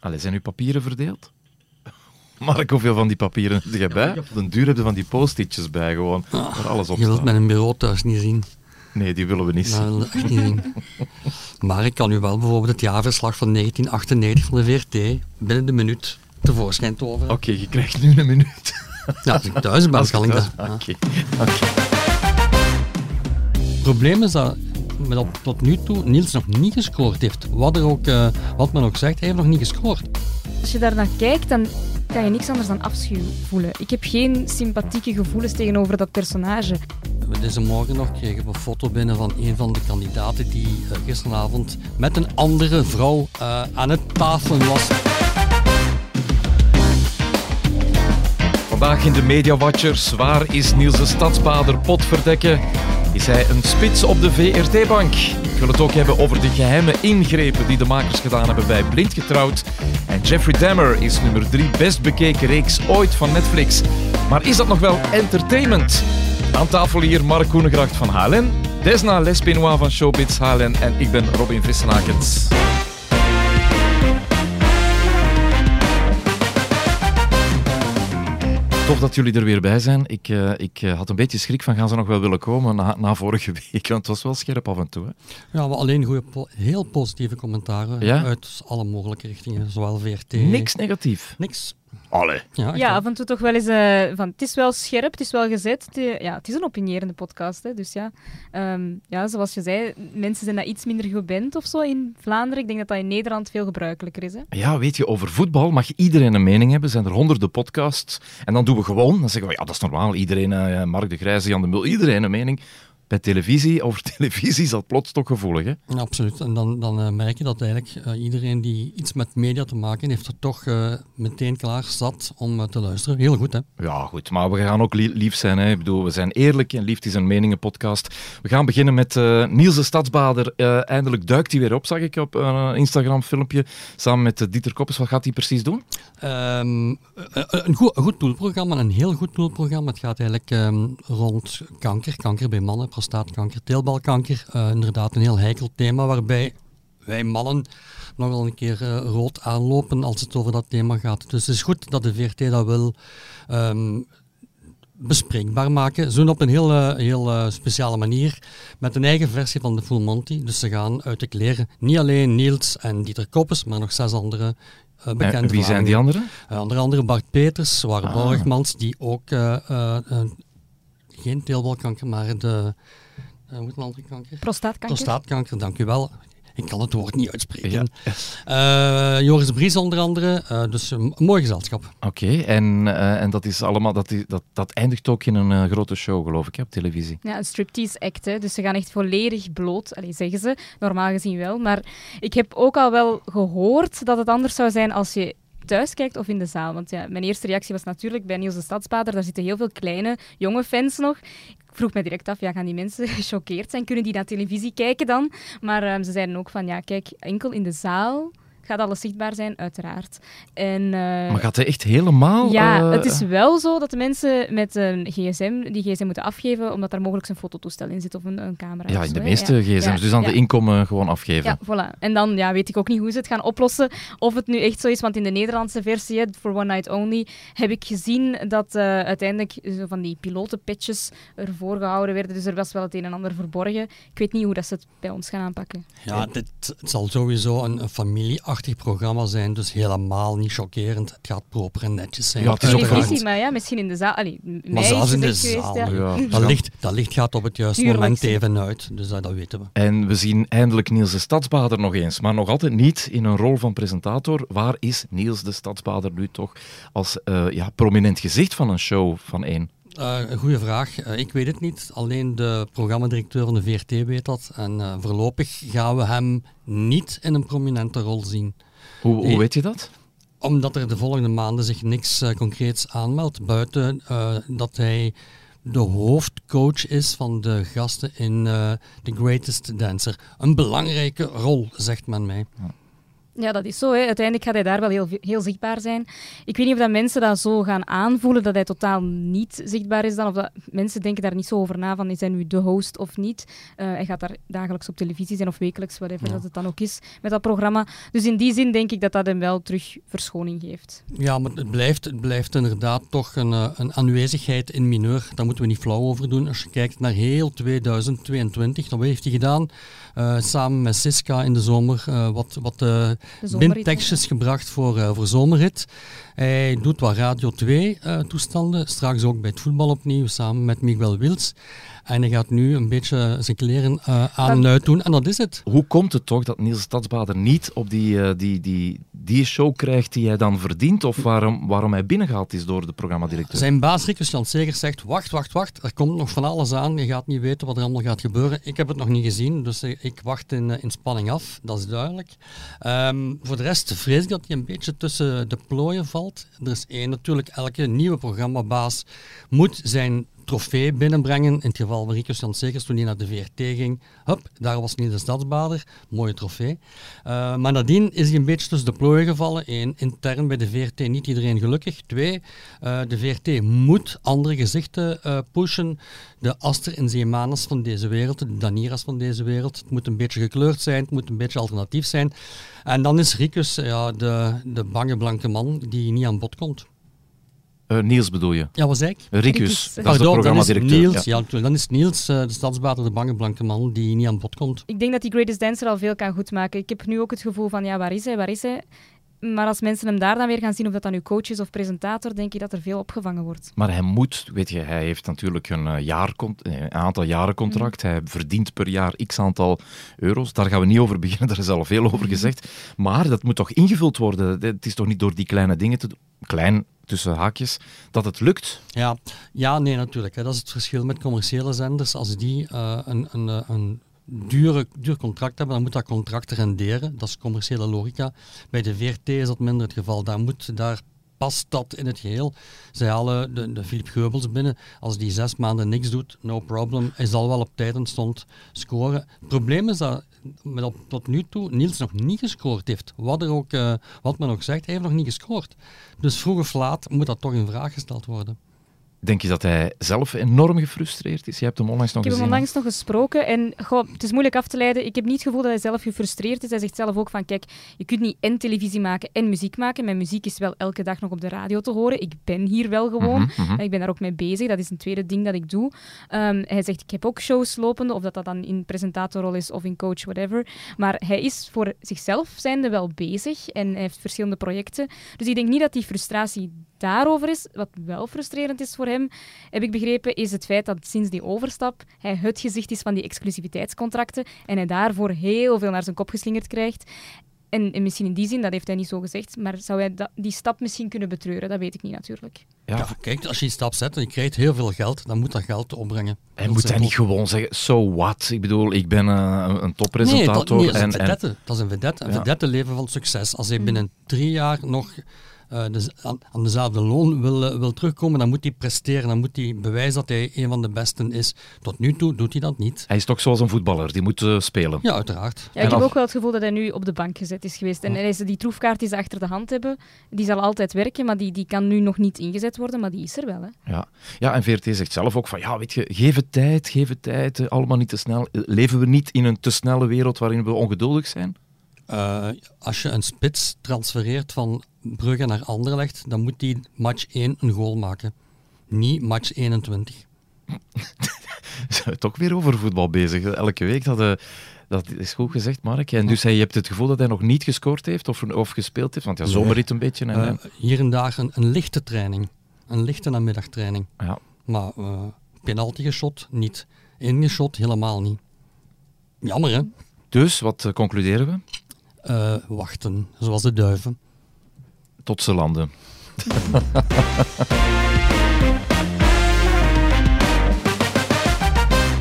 Allee, zijn uw papieren verdeeld? Mark, hoeveel van die papieren heb je bij? Op den duur heb je van die post-itjes bij gewoon, waar alles op Je wilt mijn bureau thuis niet zien. Nee, die willen we niet Dat zien. wil ik echt niet zien. Maar ik kan u wel bijvoorbeeld het jaarverslag van 1998 van de VRT binnen de minuut tevoorschijn toveren. Oké, je krijgt nu een minuut. Ja, als ik thuis ben, Als kan ik dat. oké. Het probleem is dat met dat tot nu toe Niels nog niet gescoord heeft. Wat, er ook, eh, wat men ook zegt, hij heeft nog niet gescoord. Als je daar naar kijkt, dan kan je niks anders dan afschuw voelen. Ik heb geen sympathieke gevoelens tegenover dat personage. We Deze morgen nog kregen we een foto binnen van een van de kandidaten die eh, gisteravond met een andere vrouw eh, aan het tafelen was. Vandaag in de Media Watchers, waar is Niels de Stadsbader potverdekken? Is hij een spits op de VRT-bank? Ik wil het ook hebben over de geheime ingrepen die de makers gedaan hebben bij Blind Getrouwd. En Jeffrey Dahmer is nummer drie best bekeken reeks ooit van Netflix. Maar is dat nog wel entertainment? Aan tafel hier Mark Koenegracht van HLN, Desna Lespinois van Showbiz HLN en ik ben Robin Vissenakens. Tof dat jullie er weer bij zijn. Ik, eh, ik eh, had een beetje schrik van gaan ze nog wel willen komen na, na vorige week. Want het was wel scherp af en toe. Hè? Ja, maar alleen goede, po- heel positieve commentaren Ja? uit alle mogelijke richtingen, zowel VRT. Niks negatief. Niks. Allee. Ja, Ja, af en toe toch wel eens eh, van, het is wel scherp, het is wel gezet. Het, ja, het is een opinierende podcast, hè, dus ja. Ehm, ja, zoals je zei, mensen zijn dat iets minder gewend of zo in Vlaanderen. Ik denk dat dat in Nederland veel gebruikelijker is. Hè. Ja, weet je, over voetbal mag iedereen een mening hebben. Er zijn er honderden podcasts. En dan doen we gewoon, dan zeggen we, ja, dat is normaal. Iedereen, eh, Mark de Grijze, Jan de Mul, iedereen een mening. Bij televisie, over televisie is dat plots toch gevoelig, hè? Ja, absoluut. En dan, dan eh, merk je dat eigenlijk eh, iedereen die iets met media te maken heeft, er toch eh, meteen klaar zat om te luisteren. Heel goed, hè? Ja, goed, maar we gaan ook li- lief zijn. Hè. Ik bedoel, we zijn eerlijk en lief is een meningenpodcast. We gaan beginnen met Niels de Stadsbader. Eindelijk duikt hij weer op, zag ik op een Instagram-filmpje. Samen met Dieter Koppes. Wat gaat hij precies doen? Ehm, eh, een, goed, een goed doelprogramma, een heel goed doelprogramma. Het gaat eigenlijk ehm, rond kanker, kanker bij mannen, prostaatkanker, teelbalkanker. Eh, inderdaad een heel heikel thema waarbij wij mannen nogal een keer eh, rood aanlopen als het over dat thema gaat. Dus het is goed dat de VRT dat wil ehm, bespreekbaar maken. Ze doen op een heel, eh, heel speciale manier met een eigen versie van de Full Monty. Dus ze gaan uit de kleren niet alleen Niels en Dieter Koppes, maar nog zes andere eh, bekende En wie zijn die anderen? Onder andere Bart Peters, Ware Ah. Borgmans, die ook geen teelbalkanker, maar de eh, hoe andere kanker? Prostaatkanker. Prostaatkanker, dank u wel. Ik kan het woord niet uitspreken. Ja. Eh, Joris de Vries onder andere, eh, dus een mooi gezelschap. Oké, en, eh, en dat is allemaal, dat, is- dat, dat eindigt ook in een eh, grote show, geloof ik, hè, op televisie. Ja, een striptease act. Hè. Dus ze gaan echt volledig bloot. Allee, zeggen ze. Normaal gezien wel. Maar ik heb ook al wel gehoord dat het anders zou zijn als je thuis kijkt of in de zaal. Want ja, mijn eerste reactie was natuurlijk bij Niels de Stadsbader. Daar zitten heel veel kleine, jonge fans nog. Ik vroeg me direct af, ja, gaan die mensen gechoqueerd zijn? Kunnen die naar televisie kijken dan? Maar ehm, ze zeiden ook van, ja, kijk, enkel in de zaal gaat alles zichtbaar zijn, uiteraard. En, eh, Maar gaat hij echt helemaal... ja, eh, het is wel zo dat de mensen met een gsm die gsm moeten afgeven, omdat daar mogelijk een fototoestel in zit of een, een camera. Ja, in de meeste Ja. gsm's. Ja, Dus aan ja. de inkomen gewoon afgeven. Ja, voilà. En dan ja, weet ik ook niet hoe ze het gaan oplossen. Of het nu echt zo is, want in de Nederlandse versie, hè, For One Night Only, heb ik gezien dat eh, uiteindelijk zo van die pilotenpatches ervoor gehouden werden. Dus er was wel het een en ander verborgen. Ik weet niet hoe dat ze het bij ons gaan aanpakken. Ja, dit, het zal sowieso een, een familieachtig programma zijn, dus helemaal niet chockerend. Het gaat proper en netjes zijn. Ja, het is ook maar ja, misschien in de zaal. Allee, Maar zelfs in de geweest, zaal. ja. Ja. Dat, licht, dat licht gaat op het juiste moment even uit, dus dat, dat weten we. En we zien eindelijk Niels de Stadsbader nog eens, maar nog altijd niet in een rol van presentator. Waar is Niels de Stadsbader nu toch als eh, ja, prominent gezicht van een show van één? Eh, een goede vraag. Eh, ik weet het niet. Alleen de programmadirecteur van de VRT weet dat. En eh, voorlopig gaan we hem niet in een prominente rol zien. Hoe, hoe Nee. weet je dat? Omdat er de volgende maanden zich niks concreets aanmeldt. Buiten dat hij de hoofdcoach is van de gasten in The Greatest Dancer. Een belangrijke rol, zegt men mij. Ja, dat is zo. Hè. Uiteindelijk gaat hij daar wel heel, heel zichtbaar zijn. Ik weet niet of dat mensen dat zo gaan aanvoelen, dat hij totaal niet zichtbaar is dan. Of dat mensen denken daar niet zo over na, van is hij nu de host of niet. Uh, hij gaat daar dagelijks op televisie zijn of wekelijks, whatever ja. dat het dan ook is, met dat programma. Dus in die zin denk ik dat dat hem wel terug verschoning geeft. Ja, maar het blijft, het blijft inderdaad toch een, eh, een aanwezigheid in mineur. Daar moeten we niet flauw over doen. Als je kijkt naar heel 2022, dan heeft hij gedaan, samen met Siska in de zomer, wat... wat bindtekstjes gebracht voor, uh, voor Zomerrit. Hij doet wat Radio 2 uh, toestanden, straks ook bij het voetbal opnieuw samen met Miguel Wils. En hij gaat nu een beetje zijn kleren uh, aan en uit doen en dat is het. Hoe komt het toch dat Niels Stadsbader niet op die, uh, die, die, die show krijgt die hij dan verdient? Of waarom, waarom hij binnengehaald is door de programmadirecteur? Zijn baas Jan Seger zegt, wacht, wacht, wacht, er komt nog van alles aan. Je gaat niet weten wat er allemaal gaat gebeuren. Ik heb het nog niet gezien, dus ik wacht in, in spanning af, dat is duidelijk. Um, voor de rest vrees ik dat hij een beetje tussen de plooien valt. Er is één natuurlijk, elke nieuwe programmabaas moet zijn trofee binnenbrengen. In het geval van Rico Jan toen hij naar de VRT ging. Hup, daar was niet de stadsbader. Mooie trofee. Uh, maar nadien is hij een beetje tussen de plooien gevallen. Eén, intern bij de VRT niet iedereen gelukkig. Twee, uh, de VRT moet andere gezichten uh, pushen. De Aster en Zeemanas van deze wereld, de Daniras van deze wereld. Het moet een beetje gekleurd zijn, het moet een beetje alternatief zijn. En dan is Ricus ja, de, de bange blanke man die niet aan bod komt. Uh, Niels bedoel je? Ja, wat zei ik? Ricus, dat is de programmadirecteur. Niels, ja. ja. dan is Niels, uh, de stadsbater, de bange blanke man, die niet aan bod komt. Ik denk dat die Greatest Dancer al veel kan goedmaken. Ik heb nu ook het gevoel van, ja, waar is hij, waar is hij? Maar als mensen hem daar dan weer gaan zien, of dat dan nu coach is of presentator, denk ik dat er veel opgevangen wordt. Maar hij moet, weet je, hij heeft natuurlijk een, uh, jaar, een aantal jaren contract. Mm. Hij verdient per jaar x aantal euro's. Daar gaan we niet over beginnen, daar is al veel over mm. gezegd. Maar dat moet toch ingevuld worden? Het is toch niet door die kleine dingen te doen? Klein, tussen haakjes, dat het lukt. Ja, ja nee, natuurlijk. Hè. Dat is het verschil met commerciële zenders. Als die uh, een, een, eh, een dure, duur contract hebben, dan moet dat contract renderen. Dat is commerciële logica. Bij de VRT is dat minder het geval. Daar moet daar past dat in het geheel. Zij halen de, de Philip Geubels binnen. Als die zes maanden niks doet, no problem. Hij zal wel op tijd en stond scoren. Het probleem is dat met tot nu toe Niels nog niet gescoord heeft. Wat, er ook, uh, wat men ook zegt, hij heeft nog niet gescoord. Dus vroeg of laat moet dat toch in vraag gesteld worden. Denk je dat hij zelf enorm gefrustreerd is? Je hebt hem onlangs nog gezien. Ik heb hem onlangs nog gesproken en goh, het is moeilijk af te leiden. Ik heb niet het gevoel dat hij zelf gefrustreerd is. Hij zegt zelf ook van, kijk, je kunt niet en televisie maken en muziek maken. Mijn muziek is wel elke dag nog op de radio te horen. Ik ben hier wel gewoon. Mm -hmm. Ik ben daar ook mee bezig. Dat is een tweede ding dat ik doe. Um, hij zegt, ik heb ook shows lopende, of dat dat dan in presentatorrol is of in coach, whatever. Maar hij is voor zichzelf zijnde wel bezig en hij heeft verschillende projecten. Dus ik denk niet dat die frustratie daarover is. Wat wel frustrerend is voor hem, heb ik begrepen, is het feit dat sinds die overstap hij het gezicht is van die exclusiviteitscontracten en hij daarvoor heel veel naar zijn kop geslingerd krijgt. En, en, misschien in die zin, dat heeft hij niet zo gezegd, maar zou hij dat, die stap misschien kunnen betreuren? Dat weet ik niet natuurlijk. Ja, ja kijk, als je die stap zet en je krijgt heel veel geld, dan moet dat geld opbrengen. En moet hij niet gewoon zeggen, so what? Ik bedoel, ik ben uh, een toppresentator. Nee, dat, nee, dat, is een vedette. dat is een vedette. Een ja. vedette leven van succes. Als hij binnen drie jaar nog uh, dus aan, aan, dezelfde loon wil, uh, wil terugkomen, dan moet hij presteren. Dan moet hij bewijzen dat hij een van de besten is. Tot nu toe doet hij dat niet. Hij is toch zoals een voetballer, die moet uh, spelen. Ja, uiteraard. Ja, ik heb ook wel het gevoel dat hij nu op de bank gezet is geweest. En ja. die troefkaart die ze achter de hand hebben, die zal altijd werken, maar die, die kan nu nog niet ingezet worden, maar die is er wel. Hè. Ja. ja, en VRT zegt zelf ook van, ja, weet je, geef het tijd, geef het tijd, allemaal niet te snel. Leven we niet in een te snelle wereld waarin we ongeduldig zijn? Uh, als je een spits transfereert van Brugge naar Anderlecht, dan moet die match 1 een goal maken. Niet match 21. Zijn toch weer over voetbal bezig? Elke week dat... Uh, dat is goed gezegd, Mark. En dus hij, je hebt het gevoel dat hij nog niet gescoord heeft of, of gespeeld heeft? Want ja, zomerrit een beetje. En, uh, hier en daar een, een, lichte training. Een lichte namiddagtraining. Ja. Maar uh, penalty geschot niet. Ingeschot helemaal niet. Jammer, hè? Dus, wat concluderen we? Uh, wachten, zoals de duiven. Tot ze landen.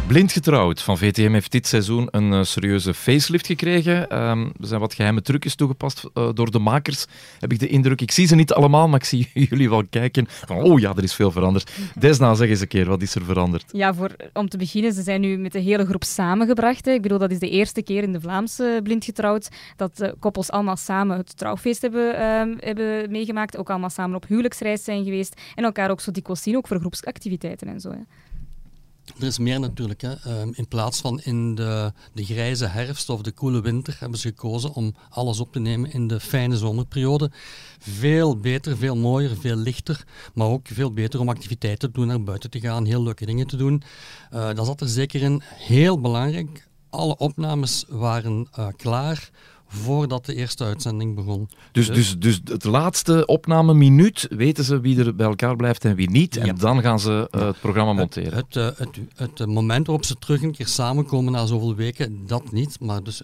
Blind getrouwd van VTM heeft dit seizoen een uh, serieuze facelift gekregen. Um, er zijn wat geheime trucjes toegepast uh, door de makers, heb ik de indruk. Ik zie ze niet allemaal, maar ik zie jullie wel kijken. Van, oh ja, er is veel veranderd. Desna, zeg eens een keer, wat is er veranderd? Ja, voor, om te beginnen, ze zijn nu met de hele groep samengebracht. Hè. Ik bedoel, dat is de eerste keer in de Vlaamse Blind getrouwd dat de koppels allemaal samen het trouwfeest hebben, um, hebben meegemaakt. Ook allemaal samen op huwelijksreis zijn geweest. En elkaar ook zo dikwijls zien, ook voor groepsactiviteiten en zo. Hè. Er is meer natuurlijk. Hè. Ehm, in plaats van in de, de grijze herfst of de koele winter hebben ze gekozen om alles op te nemen in de fijne zomerperiode. Veel beter, veel mooier, veel lichter, maar ook veel beter om activiteiten te doen, naar buiten te gaan, heel leuke dingen te doen. Uh, dat zat er zeker in. Heel belangrijk, alle opnames waren uh, klaar voordat de eerste uitzending begon. Dus, dus, dus het laatste opnameminuut weten ze wie er bij elkaar blijft en wie niet. En dan gaan ze uh, het programma monteren. Het, het, het, het, moment waarop ze terug een keer samenkomen na zoveel weken, dat niet. Maar dus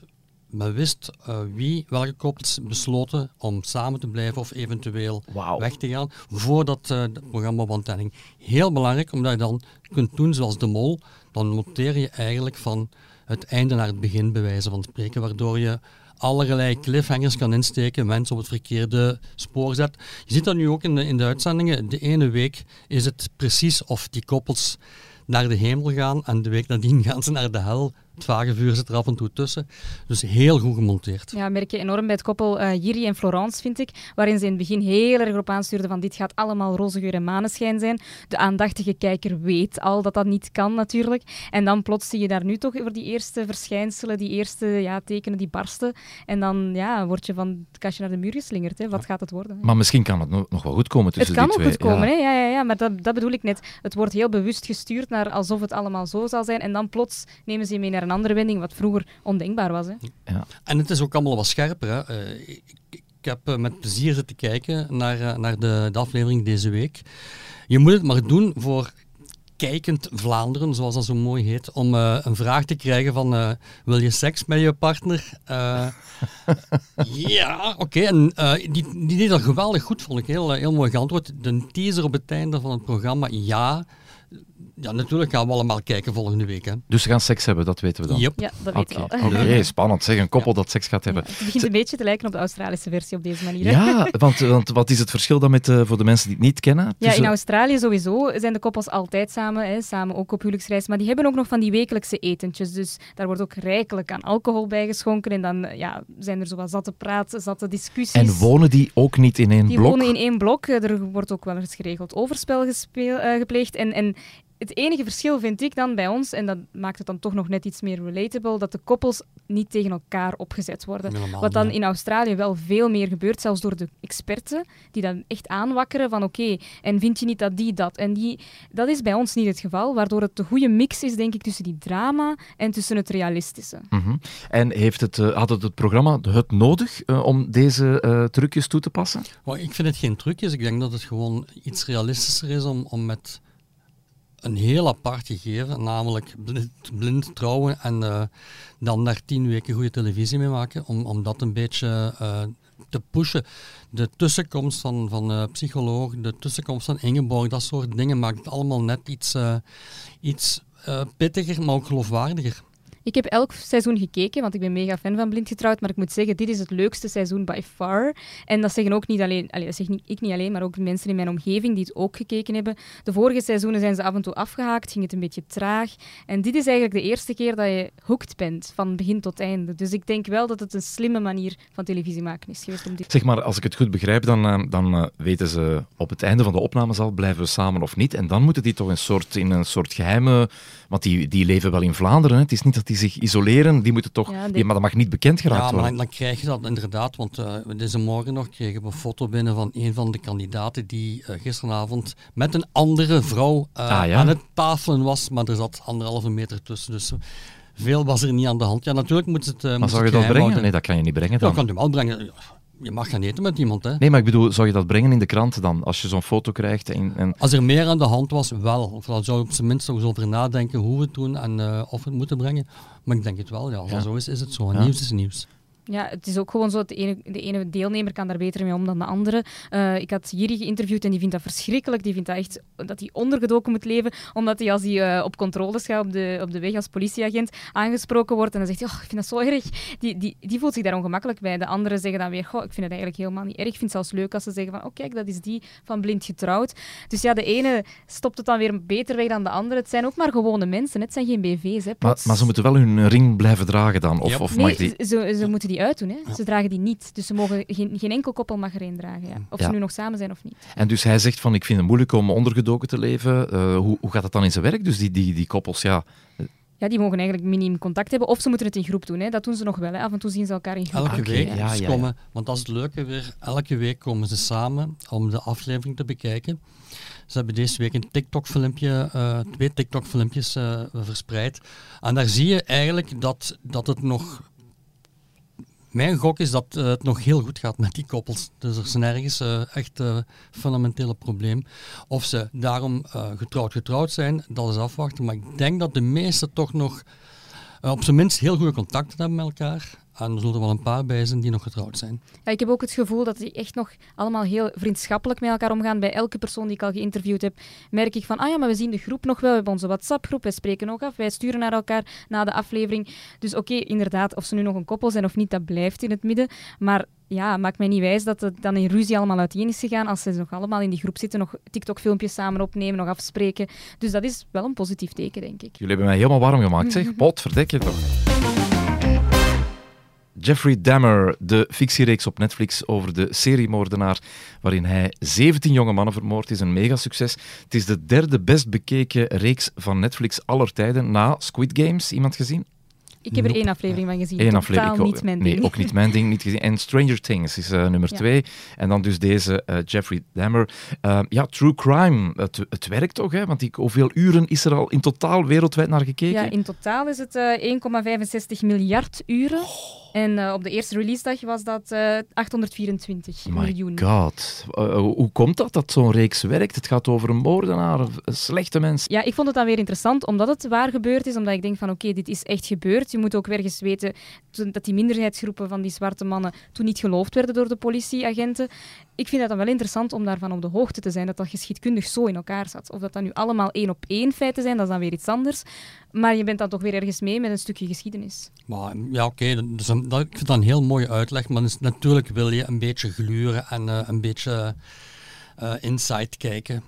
men wist uh, wie, welke koppels besloten om samen te blijven of eventueel wow. weg te gaan voordat uh, het programma op antenne Heel belangrijk, omdat je dan kunt doen zoals de mol, dan monteer je eigenlijk van het einde naar het begin bij wijze van spreken, waardoor je allerlei cliffhangers kan insteken, mensen op het verkeerde spoor zet. Je ziet dat nu ook in de, in de uitzendingen. De ene week is het precies of die koppels naar de hemel gaan en de week nadien gaan ze naar de hel. Het vage vuur zit er af en toe tussen. Dus heel goed gemonteerd. Ja, merk je enorm bij het koppel uh, Jiri en Florence, vind ik. Waarin ze in het begin heel erg op aanstuurden van dit gaat allemaal roze geur en maneschijn zijn. De aandachtige kijker weet al dat dat niet kan natuurlijk. En dan plots zie je daar nu toch voor die eerste verschijnselen, die eerste ja, tekenen die barsten. En dan ja, word je van het kastje naar de muur geslingerd. Hè. Wat ja. gaat het worden? Maar misschien kan het nog wel goed komen tussen die twee. Het kan ook goed komen, ja. Hè? Ja, ja, ja, maar dat, dat bedoel ik net. Het wordt heel bewust gestuurd naar alsof het allemaal zo zal zijn. En dan plots nemen ze je mee naar een andere wending, wat vroeger ondenkbaar was. Hè. Ja. En het is ook allemaal wat scherper. Hè. Uh, ik, ik, heb uh, met plezier zitten kijken naar, uh, naar de, de, aflevering deze week. Je moet het maar doen voor kijkend Vlaanderen, zoals dat zo mooi heet, om een vraag te krijgen van wil je seks met je partner? ja, oké. Okay. En die, die deed dat geweldig goed, vond ik. Heel, heel mooi geantwoord. De teaser op het einde van het programma, ja ja, natuurlijk gaan we allemaal kijken volgende week. Hè. Dus ze gaan seks hebben, dat weten we dan? Yep. Ja, dat weten okay. we Oké, okay, spannend. Zeg, een koppel dat seks gaat hebben. Ja, het begint een beetje te lijken op de Australische versie op deze manier. Ja, want, want wat is het verschil dan met, uh, voor de mensen die het niet kennen? Ja, in Australië sowieso zijn de koppels altijd samen, hè, samen ook op huwelijksreis. Maar die hebben ook nog van die wekelijkse etentjes. Dus daar wordt ook rijkelijk aan alcohol bij geschonken. En dan ja, zijn er zo wat zatte praten, zatte discussies. En wonen die ook niet in één die blok? Die wonen in één blok. Er wordt ook wel eens geregeld overspel gespeel, uh, gepleegd. En, en het enige verschil vind ik dan bij ons, en dat maakt het dan toch nog net iets meer relatable, dat de koppels niet tegen elkaar opgezet worden. Wat dan ja. in Australië wel veel meer gebeurt, zelfs door de experten, die dan echt aanwakkeren van oké, en vind je niet dat die dat? En die, dat is bij ons niet het geval, waardoor het de goede mix is, denk ik, tussen die drama en tussen het realistische. Mm -hmm. En heeft het, uh, had het, het programma het nodig uh, om deze uh, trucjes toe te passen? Ik vind het geen trucjes. Ik denk dat het gewoon iets realistischer is om, om met een heel apart gegeven, namelijk blind, blind trouwen en uh, dan daar tien weken goede televisie mee maken, om, om dat een beetje uh, te pushen. De tussenkomst van, van uh, psycholoog, de tussenkomst van Ingeborg, dat soort dingen maakt het allemaal net iets, iets pittiger, maar ook geloofwaardiger. Ik heb elk seizoen gekeken, want ik ben mega fan van Blind Getrouwd. Maar ik moet zeggen, dit is het leukste seizoen by far. En dat zeggen ook niet alleen, allee, dat zeg ik niet alleen, maar ook mensen in mijn omgeving die het ook gekeken hebben. De vorige seizoenen zijn ze af en toe afgehaakt, ging het een beetje traag. En dit is eigenlijk de eerste keer dat je hooked bent, van begin tot einde. Dus ik denk wel dat het een slimme manier van televisie maken is geweest. Om dit... Zeg maar, als ik het goed begrijp, dan, uh, dan uh, weten ze op het einde van de opnames al, blijven we samen of niet. En dan moeten die toch een soort, in een soort geheime... Want die, die leven wel in Vlaanderen, het is niet dat die zich isoleren, die moeten toch... Ja, die... maar dat mag niet bekend geraakt ja, worden. maar dan, dan krijg je dat inderdaad, want uh, deze morgen nog kregen we een foto binnen van een van de kandidaten die uh, gisteravond met een andere vrouw uh, ah, ja? aan het tafelen was, maar er zat anderhalve meter tussen, dus... Veel was er niet aan de hand. Ja, natuurlijk moet het. Uh, maar zou je dat brengen? Houden. Nee, dat kan je niet brengen. Dan. Dat kan je wel brengen. Je mag gaan eten met iemand, hè? Nee, maar ik bedoel, zou je dat brengen in de krant dan, als je zo'n foto krijgt? En, en... Als er meer aan de hand was, wel. Of dan zou je op zijn minst eens over nadenken hoe we het doen en uh, of we het moeten brengen. Maar ik denk het wel, ja. Zo is, is het zo. Ja. Nieuws is nieuws. Ja, het is ook gewoon zo dat de ene, de ene deelnemer kan daar beter mee om dan de andere. Uh, ik had Jiri geïnterviewd en die vindt dat verschrikkelijk. Die vindt dat echt dat hij ondergedoken moet leven, omdat hij als hij uh, op controles gaat op de, op de weg als politieagent aangesproken wordt en dan zegt hij, oh, ik vind dat zo erg. Die, die, die voelt zich daar ongemakkelijk bij. De anderen zeggen dan weer, goh, ik vind het eigenlijk helemaal niet erg. Ik vind het zelfs leuk als ze zeggen van, oh kijk, dat is die van blind getrouwd. Dus ja, de ene stopt het dan weer beter weg dan de andere. Het zijn ook maar gewone mensen, het zijn geen BV's. Hè, maar, maar, ze moeten wel hun ring blijven dragen dan? Of, of nee, mag die... ze, ze moeten die uitdoen. Hè. Ze dragen die niet. Dus ze mogen, geen, geen enkel koppel mag er één dragen. Ja. Of ze nu nog samen zijn of niet. En dus hij zegt van, ik vind het moeilijk om ondergedoken te leven. Uh, hoe, hoe gaat het dan in zijn werk? Dus die, die, die koppels, ja ja, die mogen eigenlijk miniem contact hebben. Of ze moeten het in groep doen. Hè. Dat doen ze nog wel. Hè. Af en toe zien ze elkaar in groep. Elke week ja. Ja, komen, want dat is het leuke weer. Elke week komen ze samen om de aflevering te bekijken. Ze hebben deze week een TikTok-filmpje, uh, twee TikTok-filmpjes uh, verspreid. En daar zie je eigenlijk dat, dat het nog mijn gok is dat uh, het nog heel goed gaat met die koppels. Dus er is nergens uh, echt uh, fundamentele probleem. Of ze daarom getrouwd getrouwd zijn, dat is afwachten. Maar ik denk dat de meesten toch nog op zijn minst heel goede contacten hebben met elkaar. En er zullen er wel een paar bij zijn die nog getrouwd zijn. Ja, ik heb ook het gevoel dat die echt nog allemaal heel vriendschappelijk met elkaar omgaan. Bij elke persoon die ik al geïnterviewd heb, merk ik van, ah ja, maar we zien de groep nog wel. We hebben onze WhatsApp-groep, wij spreken nog af, wij sturen naar elkaar na de aflevering. Dus oké, inderdaad, of ze nu nog een koppel zijn of niet, dat blijft in het midden. Maar ja, maakt mij niet wijs dat het dan in ruzie allemaal uiteen is gegaan als ze nog allemaal in die groep zitten, nog TikTok-filmpjes samen opnemen, nog afspreken. Dus dat is wel een positief teken, denk ik. Jullie hebben mij helemaal warm gemaakt, zeg. Pot, verdek je toch. Jeffrey Dahmer, de fictiereeks op Netflix over de seriemoordenaar waarin hij 17 jonge mannen vermoordt, is een megasucces. Het is de derde best bekeken reeks van Netflix aller tijden na Squid Games. Iemand gezien? Ik heb er één aflevering van gezien. Eén aflevering. niet mijn ding. Nee, ook niet mijn ding. Niet gezien. En Stranger Things is uh, nummer ja. twee. En dan dus deze uh, Jeffrey Dahmer. Uh, ja, True Crime. Het, het werkt toch, hè? Want die, hoeveel uren is er al in totaal wereldwijd naar gekeken? Ja, in totaal is het 1,65 miljard uren. Oh. En uh, op de eerste releasedag was dat uh, 824 My miljoen. god. Uh, hoe komt dat dat zo'n reeks werkt? Het gaat over een moordenaar, slechte mens. Ja, ik vond het dan weer interessant omdat het waar gebeurd is. Omdat ik denk van oké, dit is echt gebeurd. Je moet ook ergens weten dat die minderheidsgroepen van die zwarte mannen toen niet geloofd werden door de politieagenten. Ik vind dat dan wel interessant om daarvan op de hoogte te zijn dat dat geschiedkundig zo in elkaar zat. Of dat dat nu allemaal één op één feiten zijn, dat is dan weer iets anders. Maar je bent dan toch weer ergens mee met een stukje geschiedenis. Maar, ja, oké. Ik vind dat een heel mooie uitleg. Maar natuurlijk wil je een beetje gluren en uh, een beetje uh, insight kijken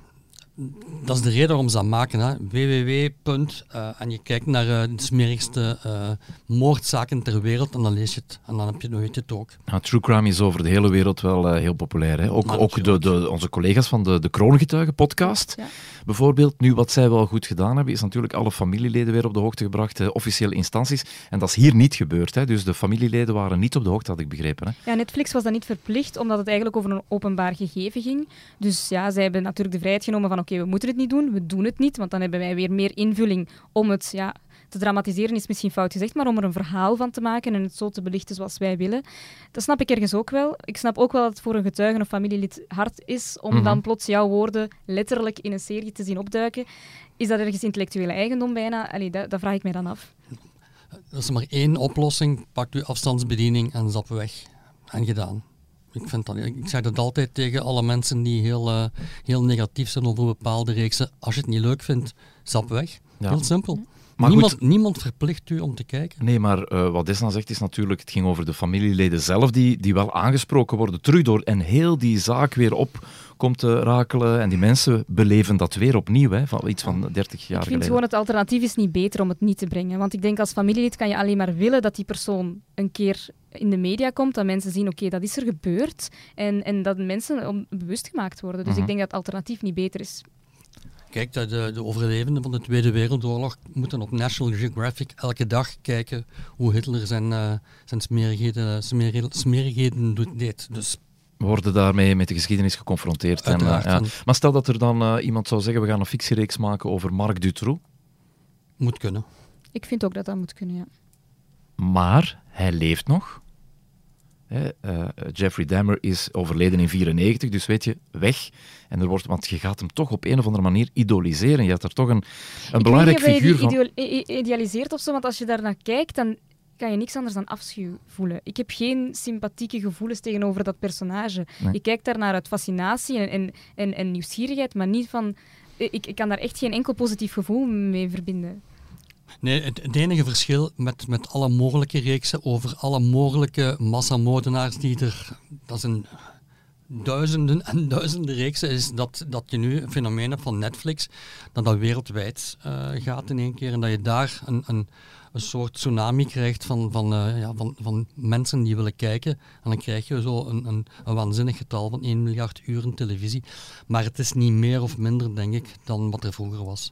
dat is de reden waarom ze dat maken. Hè. www. Uh, en je kijkt naar uh, de smerigste uh, moordzaken ter wereld en dan lees je het. En dan heb je, weet je het ook. Ja, true crime is over de hele wereld wel heel populair. Hè. Ook, ook de, de, onze collega's van de, de Kroongetuigen podcast. Ja. Bijvoorbeeld, nu wat zij wel goed gedaan hebben, is natuurlijk alle familieleden weer op de hoogte gebracht, officiële instanties. En dat is hier niet gebeurd. Hè. Dus de familieleden waren niet op de hoogte, had ik begrepen. Hè. Ja, Netflix was dat niet verplicht, omdat het eigenlijk over een openbaar gegeven ging. Dus ja, zij hebben natuurlijk de vrijheid genomen van oké, we moeten het niet doen, we doen het niet, want dan hebben wij weer meer invulling om het ja, te dramatiseren is misschien fout gezegd, maar om er een verhaal van te maken en het zo te belichten zoals wij willen. Dat snap ik ergens ook wel. Ik snap ook wel dat het voor een getuige of familielid hard is om mhm. dan plots jouw woorden letterlijk in een serie te zien opduiken. Is dat ergens intellectuele eigendom bijna? Allee, dat, dat vraag ik mij dan af. Er is maar één oplossing. Pak uw afstandsbediening en zap weg. En gedaan. Ik, vind dat, ik zeg dat altijd tegen alle mensen die heel, uh, heel negatief zijn over bepaalde reeksen. Als je het niet leuk vindt, zap weg. Heel simpel. Maar niemand, goed, niemand, verplicht u om te kijken. Nee, maar uh, wat Desna zegt is natuurlijk, het ging over de familieleden zelf die, die wel aangesproken worden terug door en heel die zaak weer op komt te rakelen en die mensen beleven dat weer opnieuw, hè, van iets van 30 jaar geleden. Ik vind gewoon het alternatief is niet beter om het niet te brengen, want ik denk als familielid kan je alleen maar willen dat die persoon een keer in de media komt, dat mensen zien, oké, dat is er gebeurd en, en dat mensen bewust gemaakt worden. Dus ik mhm. denk dat het alternatief niet beter is. Kijk, de, de overlevenden van de Tweede Wereldoorlog moeten op National Geographic elke dag kijken hoe Hitler zijn, uh, zijn smerigheden, smerigheden deed. Dus we worden daarmee met de geschiedenis geconfronteerd. En, uh, ja. Maar stel dat er dan uh, iemand zou zeggen, we gaan een fictiereeks maken over Marc Dutroux. Moet kunnen. Ik vind ook dat dat moet kunnen, ja. Maar hij leeft nog. Uh, Jeffrey Dahmer is overleden in 94, dus weet je, weg. En er wordt, want je gaat hem toch op een of andere manier idoliseren. Je hebt er toch een, een belangrijk figuur van. Je idealiseert of zo, want als je daar naar kijkt, dan kan je niks anders dan afschuw voelen. Ik heb geen sympathieke gevoelens tegenover dat personage. Nee. Ik kijk daar naar uit fascinatie en, en, en, en nieuwsgierigheid, maar niet van... Ik, ik kan daar echt geen enkel positief gevoel mee verbinden. Nee, het, enige verschil met, met alle mogelijke reeksen over alle mogelijke massamoordenaars die er... Dat zijn duizenden en duizenden reeksen, is dat, dat je nu een fenomeen hebt van Netflix, dat dat wereldwijd eh, gaat in één keer en dat je daar een, een, een soort tsunami krijgt van, van, eh, ja, van, van mensen die willen kijken. En dan krijg je zo een, een, een waanzinnig getal van 1 miljard uren televisie. Maar het is niet meer of minder, denk ik, dan wat er vroeger was.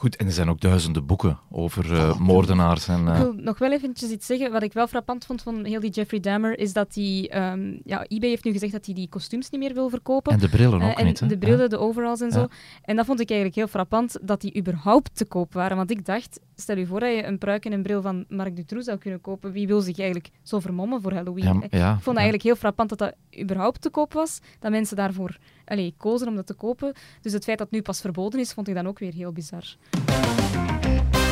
Goed, en er zijn ook duizenden boeken over eh, moordenaars. En, Ik eh, wil nog wel eventjes iets zeggen. Wat ik wel frappant vond van heel die Jeffrey Dahmer, is dat hij... ehm, ja, eBay heeft nu gezegd dat hij die kostuums niet meer wil verkopen. en de brillen ook Eh, en niet. hè? de brillen, de overalls en zo. Ja. En dat vond ik eigenlijk heel frappant, dat die überhaupt te koop waren. Want ik dacht, stel je voor dat je een pruik en een bril van Marc Dutroux zou kunnen kopen. Wie wil zich eigenlijk zo vermommen voor Halloween? Ja, Ik vond het ja. eigenlijk heel frappant dat dat überhaupt te koop was. Dat mensen daarvoor allee, kozen om dat te kopen. Dus het feit dat het nu pas verboden is, vond ik dan ook weer heel bizar.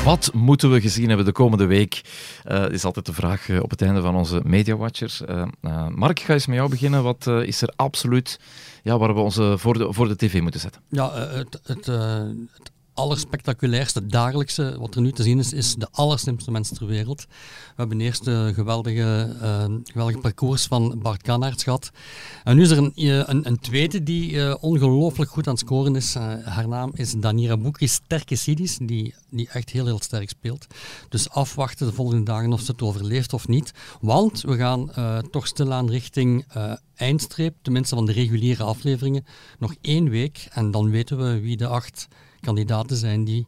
Wat moeten we gezien hebben de komende week? Eh, is altijd de vraag eh, op het einde van onze Media Watchers. Eh, eh, Mark, ik ga eens met jou beginnen. Wat eh, is er absoluut ja, waar we ons voor, de, voor de tv moeten zetten? Ja, het, het, eh, het allerspectaculairste dagelijkse wat er nu te zien is, is de allerslimste mens ter wereld. We hebben eerst de geweldige, eh, geweldige parcours van Bart Kanaerts gehad. En nu is er een, eh, een, een tweede die eh, ongelooflijk goed aan het scoren is. Haar naam is Danira Boukri Sterkesidis, die, die echt heel, heel sterk speelt. Dus afwachten de volgende dagen of ze het overleeft of niet. Want we gaan toch stilaan richting eindstreep, tenminste van de reguliere afleveringen. Nog één week en dan weten we wie de acht kandidaten zijn die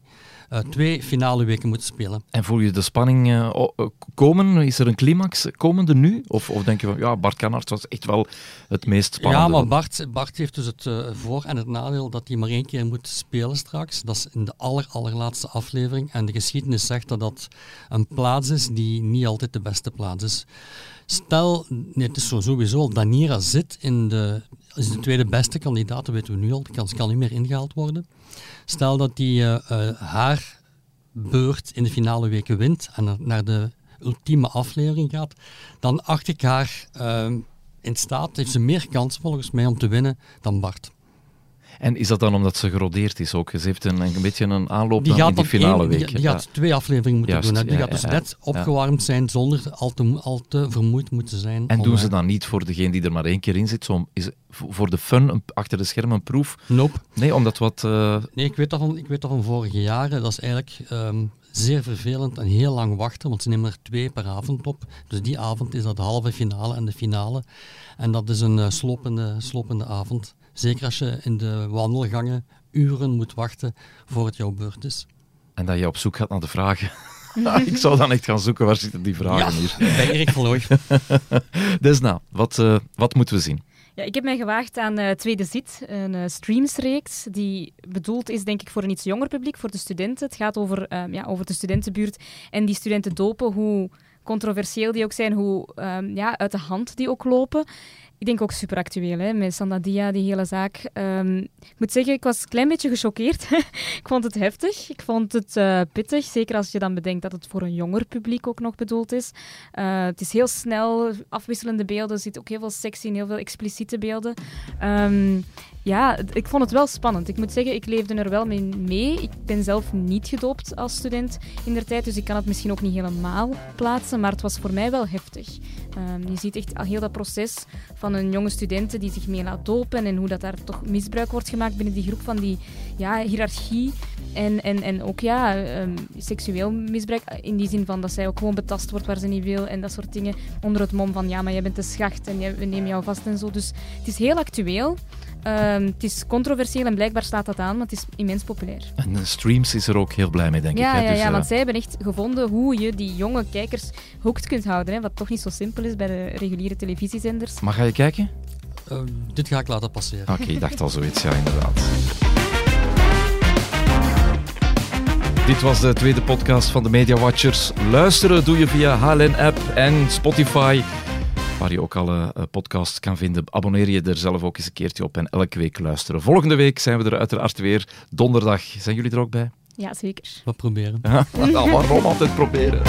eh, twee finale weken moeten spelen. En voel je de spanning eh, eh, komen? Is er een climax komende nu? Of, of denk je van, ja, Bart Kanart was echt wel het meest spannende? Ja, maar Bart, Bart heeft dus het voor- en het nadeel dat hij maar één keer moet spelen straks. Dat is in de aller, allerlaatste aflevering. En de geschiedenis zegt dat dat een plaats is die niet altijd de beste plaats is. Stel, nee, het is zo sowieso, Danira zit in de, is de tweede beste kandidaat, dat weten we nu al, de kans kan niet meer ingehaald worden. Stel dat die eh, eh, haar beurt in de finale weken wint en naar de ultieme aflevering gaat, dan acht ik haar ehm, in staat, heeft ze meer kansen volgens mij om te winnen dan Bart. En is dat dan omdat ze gerodeerd is ook? Ze heeft een, een beetje een aanloop Die dan gaat, in die finale één- week. die, die gaat twee afleveringen moeten Juist, doen. Hè. Die ja, gaat dus ja, net opgewarmd zijn zonder al te, al te vermoeid moeten zijn. En om, doen ze dan niet voor degene die er maar één keer in zit, zo, is voor de fun een- achter de schermen een proef? Nope. Nee, omdat wat... eh, Nee, ik weet dat van, ik weet dat van vorige jaren. Dat is eigenlijk ehm, zeer vervelend en heel lang wachten, want ze nemen er twee per avond op. Dus die avond is dat de halve finale en de finale. En dat is een eh, slopende, slopende avond. Zeker als je in de wandelgangen uren moet wachten voor het jouw beurt is. en dat je op zoek gaat naar de vragen. ik zou dan echt gaan zoeken, waar zitten die vragen hier? bij Erik van Looy. Desna, wat, eh, wat moeten we zien? Ja, ik heb mij gewaagd aan eh, Tweede Zit, een eh, streamsreeks die bedoeld is, denk ik, voor een iets jonger publiek, voor de studenten. Het gaat over, ehm, ja, over de studentenbuurt en die studenten dopen, hoe controversieel die ook zijn, hoe ehm, ja, uit de hand die ook lopen. Ik denk ook super actueel, hè, met Sandadia, die hele zaak. Ehm, ik moet zeggen, ik was een klein beetje gechoqueerd. ik vond het heftig, ik vond het eh, pittig, zeker als je dan bedenkt dat het voor een jonger publiek ook nog bedoeld is. Eh, het is heel snel, afwisselende beelden, er zit ook heel veel seks in, heel veel expliciete beelden. Ehm, ja, ik vond het wel spannend. Ik moet zeggen, ik leefde er wel mee. mee. Ik ben zelf niet gedoopt als student in der tijd, dus ik kan het misschien ook niet helemaal plaatsen, maar het was voor mij wel heftig. Ehm, je ziet echt al heel dat proces van een jonge studenten die zich mee laat dopen en hoe dat daar toch misbruik wordt gemaakt binnen die groep van die ja, hiërarchie. En, en, en ook ja, ehm, seksueel misbruik in die zin van dat zij ook gewoon betast wordt waar ze niet wil en dat soort dingen. Onder het mom van ja, maar jij bent de schacht en we nemen jou vast en zo. Dus het is heel actueel. Ehm, het is controversieel en blijkbaar staat dat aan, maar het is immens populair. En de streams is er ook heel blij mee, denk Ja, ik. hè. ja, Dus, ja, eh, want zij hebben echt gevonden hoe je die jonge kijkers hooked kunt houden. Hè, wat toch niet zo simpel is bij de reguliere televisiezenders. Maar ga je kijken? Eh, dit ga ik laten passeren. Oké, ik dacht al zoiets, ja, inderdaad. Dit was de tweede podcast van de Media Watchers. Luisteren doe je via HLN-app en Spotify, waar je ook alle eh, podcasts kan vinden. Abonneer je er zelf ook eens een keertje op en elke week luisteren. Volgende week zijn we er uiteraard weer. Donderdag. Zijn jullie er ook bij? Ja, zeker. We proberen. Ja, waarom altijd proberen?